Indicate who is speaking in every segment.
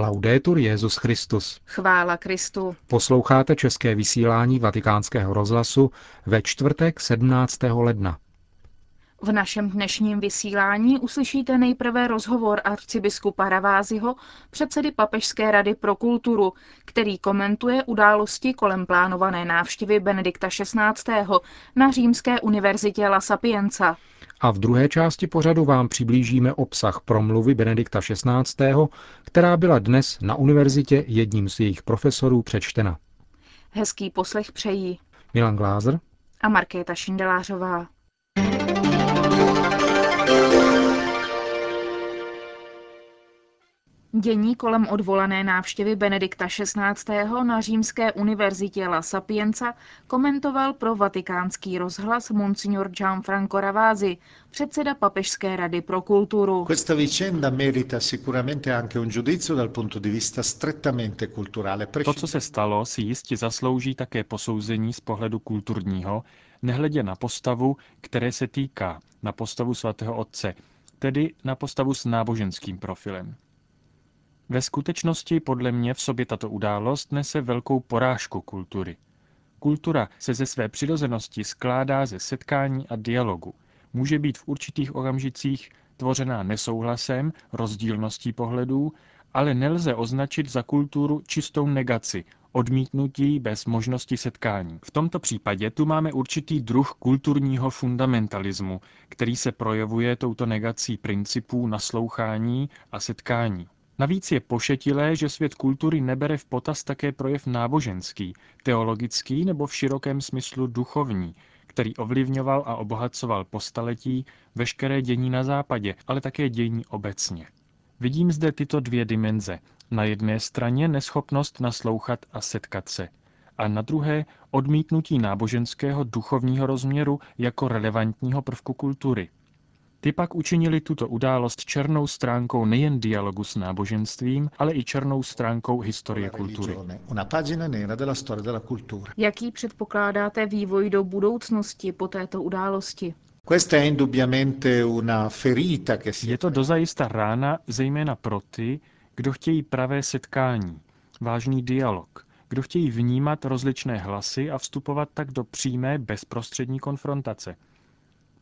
Speaker 1: Laudetur Jezus Christus.
Speaker 2: Chvála Kristu.
Speaker 1: Posloucháte české vysílání Vatikánského rozhlasu ve čtvrtek 17. ledna.
Speaker 2: V našem dnešním vysílání uslyšíte nejprve rozhovor arcibiskupa Raváziho, předsedy Papežské rady pro kulturu, který komentuje události kolem plánované návštěvy Benedikta XVI. na Římské univerzitě La Sapienza.
Speaker 1: A v druhé části pořadu vám přiblížíme obsah promluvy Benedikta XVI., která byla dnes na univerzitě jedním z jejich profesorů přečtena.
Speaker 2: Hezký poslech přejí
Speaker 1: Milan Glázer
Speaker 2: a Markéta Šindelářová. Dění kolem odvolané návštěvy Benedikta XVI. na Římské univerzitě La Sapienza komentoval pro vatikánský rozhlas monsignor Gianfranco Ravasi, předseda Papežské rady pro kulturu.
Speaker 3: Questa vicenda merita sicuramente anche un giudizio dal punto di vista strettamente culturale.
Speaker 4: To, co se stalo, si jistě zaslouží také posouzení z pohledu kulturního, nehledě na postavu, které se týká, na postavu svatého otce, tedy na postavu s náboženským profilem. Ve skutečnosti podle mě v sobě tato událost nese velkou porážku kultury. Kultura se ze své přirozenosti skládá ze setkání a dialogu. Může být v určitých okamžicích tvořená nesouhlasem, rozdílností pohledů, ale nelze označit za kulturu čistou negaci, odmítnutí bez možnosti setkání. V tomto případě tu máme určitý druh kulturního fundamentalismu, který se projevuje touto negací principů naslouchání a setkání. Navíc je pošetilé, že svět kultury nebere v potaz také projev náboženský, teologický nebo v širokém smyslu duchovní, který ovlivňoval a obohacoval po staletí veškeré dění na západě, ale také dění obecně. Vidím zde tyto dvě dimenze. Na jedné straně neschopnost naslouchat a setkat se, a na druhé odmítnutí náboženského duchovního rozměru jako relevantního prvku kultury. Ty pak učinili tuto událost černou stránkou nejen dialogu s náboženstvím, ale i černou stránkou historie kultury.
Speaker 2: Jaký předpokládáte vývoj do budoucnosti po této události?
Speaker 4: Je to dozajista rána zejména pro ty, kdo chtějí pravé setkání, vážný dialog, kdo chtějí vnímat rozličné hlasy a vstupovat tak do přímé bezprostřední konfrontace –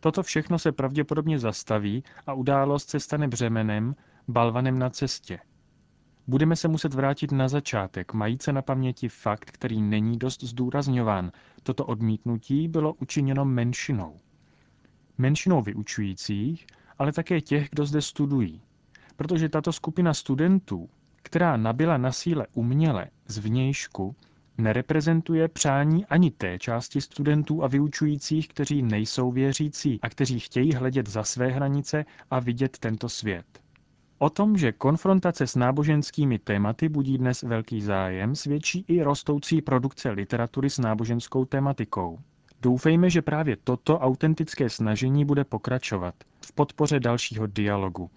Speaker 4: Toto všechno se pravděpodobně zastaví a událost se stane břemenem, balvanem na cestě. Budeme se muset vrátit na začátek, majíce na paměti fakt, který není dost zdůrazňován. Toto odmítnutí bylo učiněno menšinou. Menšinou vyučujících, ale také těch, kdo zde studují. Protože tato skupina studentů, která nabila na síle uměle z vnějšku, nereprezentuje přání ani té části studentů a vyučujících, kteří nejsou věřící a kteří chtějí hledět za své hranice a vidět tento svět. O tom, že konfrontace s náboženskými tématy budí dnes velký zájem, svědčí i rostoucí produkce literatury s náboženskou tematikou. Doufejme, že právě toto autentické snažení bude pokračovat v podpoře dalšího dialogu,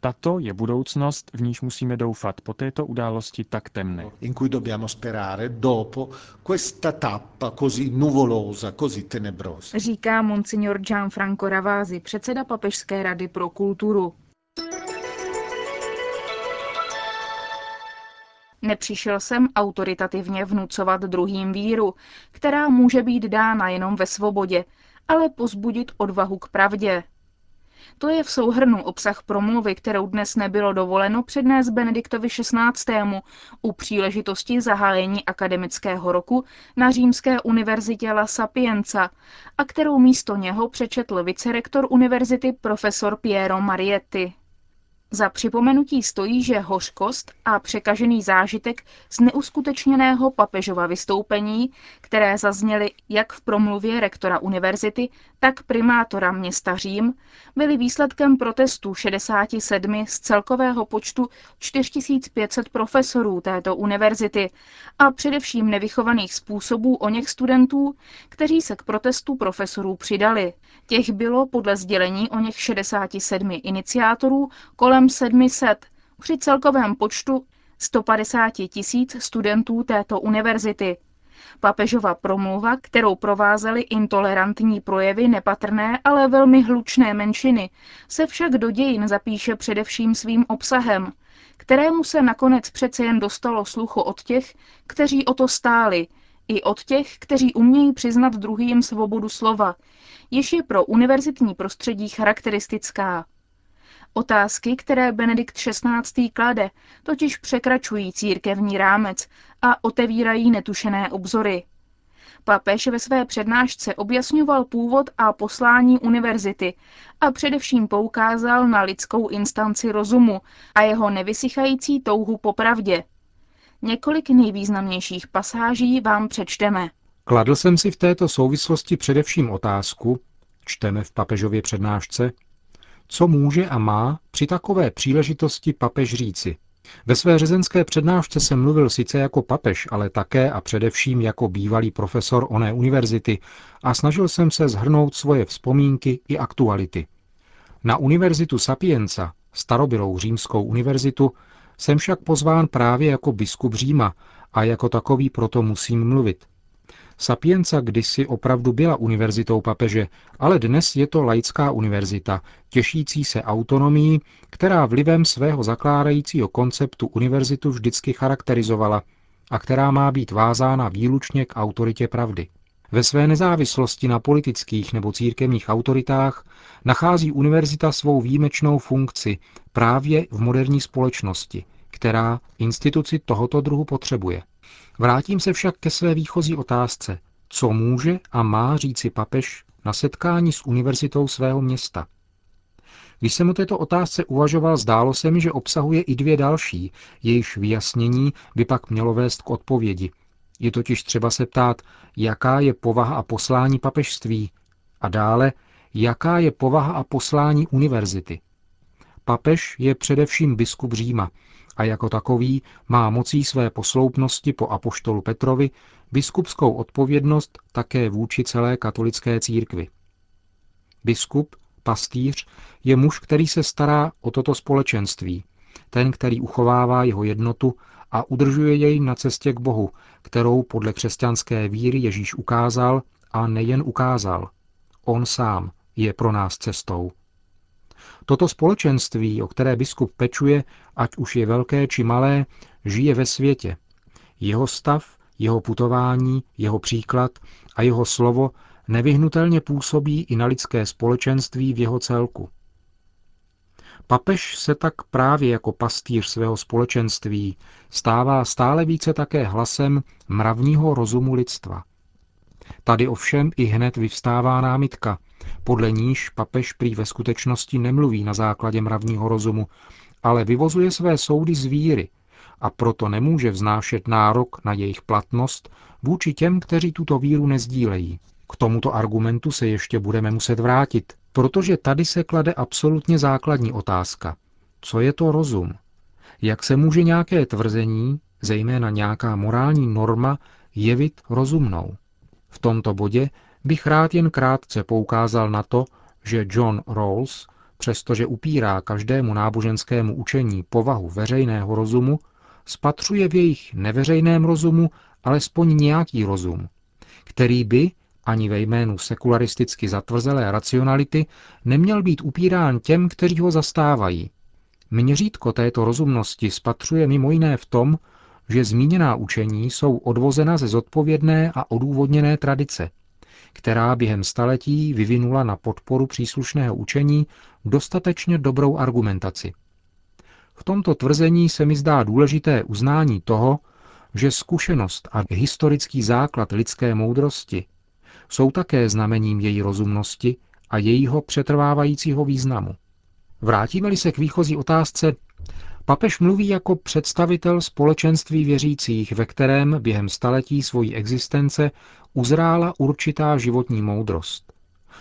Speaker 4: tato je budoucnost, v níž musíme doufat po této události tak temné.
Speaker 3: In cui dobbiamo sperare dopo questa tappa così nuvolosa, così tenebrosa.
Speaker 2: Říká monsignor Gianfranco Ravasi, předseda Papežské rady pro kulturu. Nepřišel jsem autoritativně vnucovat druhým víru, která může být dána jenom ve svobodě, ale pozbudit odvahu k pravdě, to je v souhrnu obsah promluvy, kterou dnes nebylo dovoleno přednést Benediktovi XVI. u příležitosti zahájení akademického roku na Římské univerzitě La Sapienza a kterou místo něho přečetl vicerektor univerzity profesor Piero Marietti. Za připomenutí stojí, že hořkost a překažený zážitek z neuskutečněného papežova vystoupení, které zazněly jak v promluvě rektora univerzity, tak primátora města Řím, byly výsledkem protestů 67 z celkového počtu 4500 profesorů této univerzity a především nevychovaných způsobů o něch studentů, kteří se k protestu profesorů přidali. Těch bylo podle sdělení o něch 67 iniciátorů kolem 700 při celkovém počtu 150 tisíc studentů této univerzity. Papežova promluva, kterou provázely intolerantní projevy nepatrné, ale velmi hlučné menšiny, se však do dějin zapíše především svým obsahem, kterému se nakonec přece jen dostalo sluchu od těch, kteří o to stáli, i od těch, kteří umějí přiznat druhým svobodu slova, jež je pro univerzitní prostředí charakteristická. Otázky, které Benedikt XVI. klade, totiž překračují církevní rámec a otevírají netušené obzory. Papež ve své přednášce objasňoval původ a poslání univerzity a především poukázal na lidskou instanci rozumu a jeho nevysychající touhu po pravdě. Několik nejvýznamnějších pasáží vám přečteme.
Speaker 1: Kladl jsem si v této souvislosti především otázku, čteme v papežově přednášce, co může a má při takové příležitosti papež říci. Ve své řezenské přednášce jsem mluvil sice jako papež, ale také a především jako bývalý profesor oné univerzity a snažil jsem se zhrnout svoje vzpomínky i aktuality. Na univerzitu Sapienza, starobylou římskou univerzitu, jsem však pozván právě jako biskup Říma a jako takový proto musím mluvit. Sapienza kdysi opravdu byla univerzitou papeže, ale dnes je to laická univerzita, těšící se autonomii, která vlivem svého zakládajícího konceptu univerzitu vždycky charakterizovala a která má být vázána výlučně k autoritě pravdy. Ve své nezávislosti na politických nebo církevních autoritách nachází univerzita svou výjimečnou funkci právě v moderní společnosti, která instituci tohoto druhu potřebuje. Vrátím se však ke své výchozí otázce, co může a má říci papež na setkání s univerzitou svého města. Když jsem o této otázce uvažoval, zdálo se mi, že obsahuje i dvě další, jejichž vyjasnění by pak mělo vést k odpovědi. Je totiž třeba se ptát, jaká je povaha a poslání papežství a dále, jaká je povaha a poslání univerzity. Papež je především biskup Říma a jako takový má mocí své posloupnosti po apoštolu Petrovi biskupskou odpovědnost také vůči celé katolické církvi. Biskup, pastýř, je muž, který se stará o toto společenství, ten, který uchovává jeho jednotu a udržuje jej na cestě k Bohu, kterou podle křesťanské víry Ježíš ukázal a nejen ukázal. On sám je pro nás cestou. Toto společenství, o které biskup pečuje, ať už je velké či malé, žije ve světě. Jeho stav, jeho putování, jeho příklad a jeho slovo nevyhnutelně působí i na lidské společenství v jeho celku. Papež se tak právě jako pastýř svého společenství stává stále více také hlasem mravního rozumu lidstva. Tady ovšem i hned vyvstává námitka, podle níž papež prý ve skutečnosti nemluví na základě mravního rozumu, ale vyvozuje své soudy z víry a proto nemůže vznášet nárok na jejich platnost vůči těm, kteří tuto víru nezdílejí. K tomuto argumentu se ještě budeme muset vrátit, protože tady se klade absolutně základní otázka. Co je to rozum? Jak se může nějaké tvrzení, zejména nějaká morální norma, jevit rozumnou? V tomto bodě bych rád jen krátce poukázal na to, že John Rawls, přestože upírá každému náboženskému učení povahu veřejného rozumu, spatřuje v jejich neveřejném rozumu alespoň nějaký rozum, který by, ani ve jménu sekularisticky zatvrzelé racionality, neměl být upírán těm, kteří ho zastávají. Měřítko této rozumnosti spatřuje mimo jiné v tom, že zmíněná učení jsou odvozena ze zodpovědné a odůvodněné tradice, která během staletí vyvinula na podporu příslušného učení dostatečně dobrou argumentaci. V tomto tvrzení se mi zdá důležité uznání toho, že zkušenost a historický základ lidské moudrosti jsou také znamením její rozumnosti a jejího přetrvávajícího významu. Vrátíme-li se k výchozí otázce, papež mluví jako představitel společenství věřících, ve kterém během staletí svojí existence uzrála určitá životní moudrost.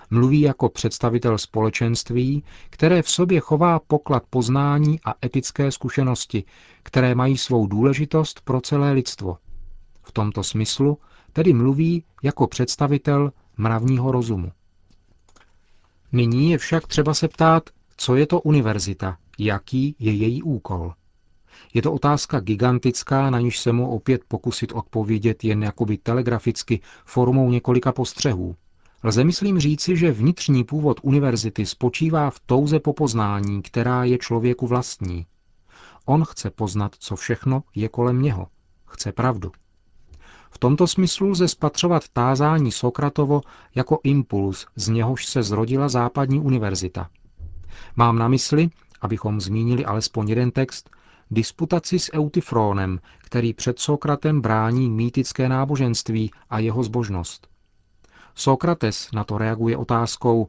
Speaker 1: Mluví jako představitel společenství, které v sobě chová poklad poznání a etické zkušenosti, které mají svou důležitost pro celé lidstvo. V tomto smyslu tedy mluví jako představitel mravního rozumu. Nyní je však třeba se ptát, co je to univerzita, jaký je její úkol. Je to otázka gigantická, na níž se mu opět pokusit odpovědět jen jakoby telegraficky formou několika postřehů. Lze myslím říci, že vnitřní původ univerzity spočívá v touze po poznání, která je člověku vlastní. On chce poznat, co všechno je kolem něho. Chce pravdu. V tomto smyslu lze spatřovat tázání Sokratovo jako impuls, z něhož se zrodila západní univerzita. Mám na mysli, abychom zmínili alespoň jeden text, disputaci s Eutyfrónem, který před Sokratem brání mýtické náboženství a jeho zbožnost. Sokrates na to reaguje otázkou,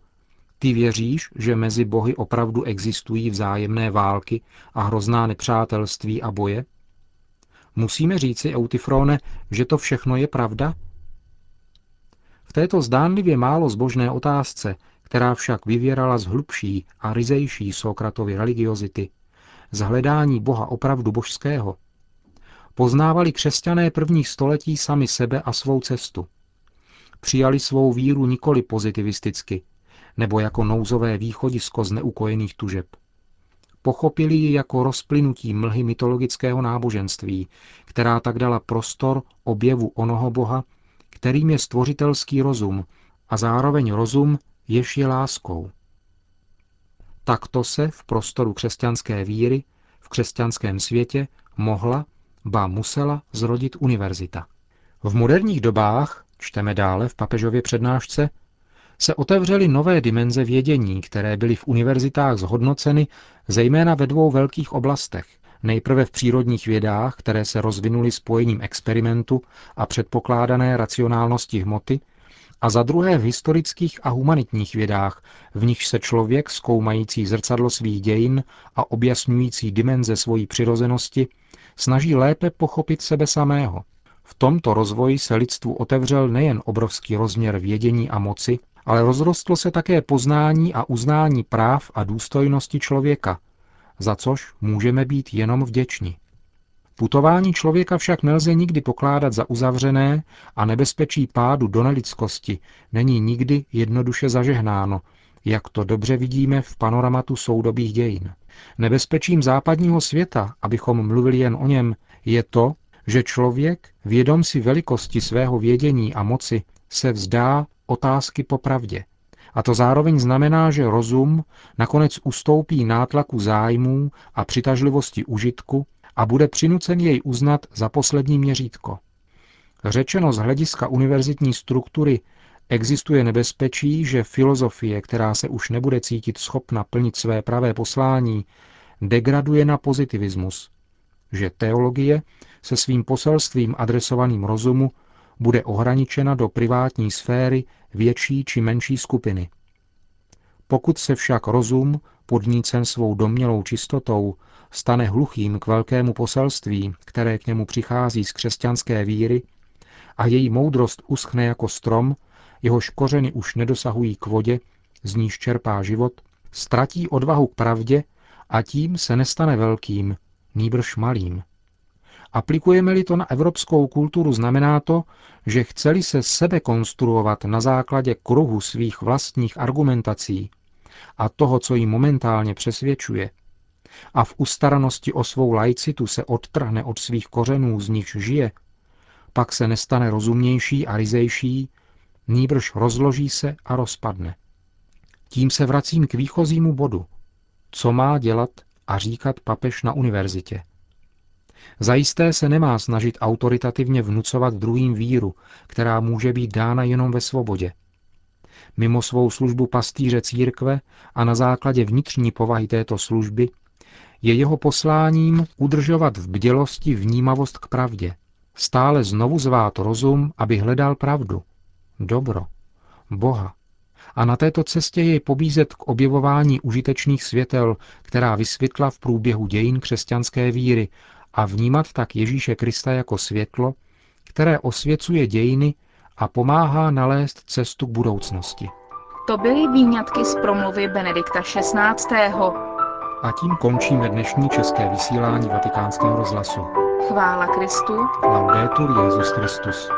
Speaker 1: ty věříš, že mezi bohy opravdu existují vzájemné války a hrozná nepřátelství a boje? Musíme říci, Eutyfrone, že to všechno je pravda? V této zdánlivě málo zbožné otázce, která však vyvěrala z hlubší a ryzejší Sokratovy religiozity, z hledání Boha opravdu božského, poznávali křesťané prvních století sami sebe a svou cestu. Přijali svou víru nikoli pozitivisticky, nebo jako nouzové východisko z neukojených tužeb. Pochopili ji jako rozplynutí mlhy mytologického náboženství, která tak dala prostor objevu onoho boha, kterým je stvořitelský rozum a zároveň rozum, jež je láskou. Takto se v prostoru křesťanské víry, v křesťanském světě, mohla, ba musela zrodit univerzita. V moderních dobách, čteme dále v papežově přednášce, se otevřely nové dimenze vědění, které byly v univerzitách zhodnoceny zejména ve dvou velkých oblastech. Nejprve v přírodních vědách, které se rozvinuly spojením experimentu a předpokládané racionálnosti hmoty, a za druhé v historických a humanitních vědách, v nichž se člověk, zkoumající zrcadlo svých dějin a objasňující dimenze svojí přirozenosti, snaží lépe pochopit sebe samého. V tomto rozvoji se lidstvu otevřel nejen obrovský rozměr vědění a moci, ale rozrostlo se také poznání a uznání práv a důstojnosti člověka, za což můžeme být jenom vděční. Putování člověka však nelze nikdy pokládat za uzavřené a nebezpečí pádu do nelidskosti není nikdy jednoduše zažehnáno, jak to dobře vidíme v panoramatu soudobých dějin. Nebezpečím západního světa, abychom mluvili jen o něm, je to, že člověk, vědom si velikosti svého vědění a moci, se vzdá otázky po pravdě. A to zároveň znamená, že rozum nakonec ustoupí nátlaku zájmů a přitažlivosti užitku a bude přinucen jej uznat za poslední měřítko. Řečeno z hlediska univerzitní struktury existuje nebezpečí, že filozofie, která se už nebude cítit schopna plnit své pravé poslání, degraduje na pozitivismus, že teologie se svým poselstvím adresovaným rozumu bude ohraničena do privátní sféry větší či menší skupiny. Pokud se však rozum, podnícen svou domělou čistotou, stane hluchým k velkému poselství, které k němu přichází z křesťanské víry, a její moudrost uschne jako strom, jehož kořeny už nedosahují k vodě, z níž čerpá život, ztratí odvahu k pravdě a tím se nestane velkým, nýbrž malým. Aplikujeme-li to na evropskou kulturu, znamená to, že chceli se sebe konstruovat na základě kruhu svých vlastních argumentací a toho, co jí momentálně přesvědčuje, a v ustaranosti o svou laicitu se odtrhne od svých kořenů, z nichž žije, pak se nestane rozumnější a ryzejší, nýbrž rozloží se a rozpadne. Tím se vracím k výchozímu bodu. Co má dělat a říkat papež na univerzitě? Zajisté se nemá snažit autoritativně vnucovat druhým víru, která může být dána jenom ve svobodě. Mimo svou službu pastýře církve a na základě vnitřní povahy této služby je jeho posláním udržovat v bdělosti vnímavost k pravdě, stále znovu zvát rozum, aby hledal pravdu, dobro, Boha, a na této cestě jej pobízet k objevování užitečných světel, která vysvětla v průběhu dějin křesťanské víry a vnímat tak Ježíše Krista jako světlo, které osvěcuje dějiny a pomáhá nalézt cestu k budoucnosti.
Speaker 2: To byly výňatky z promluvy Benedikta XVI.
Speaker 1: A tím končíme dnešní české vysílání vatikánského rozhlasu.
Speaker 2: Chvála Kristu.
Speaker 1: Laudetur Jezus Christus.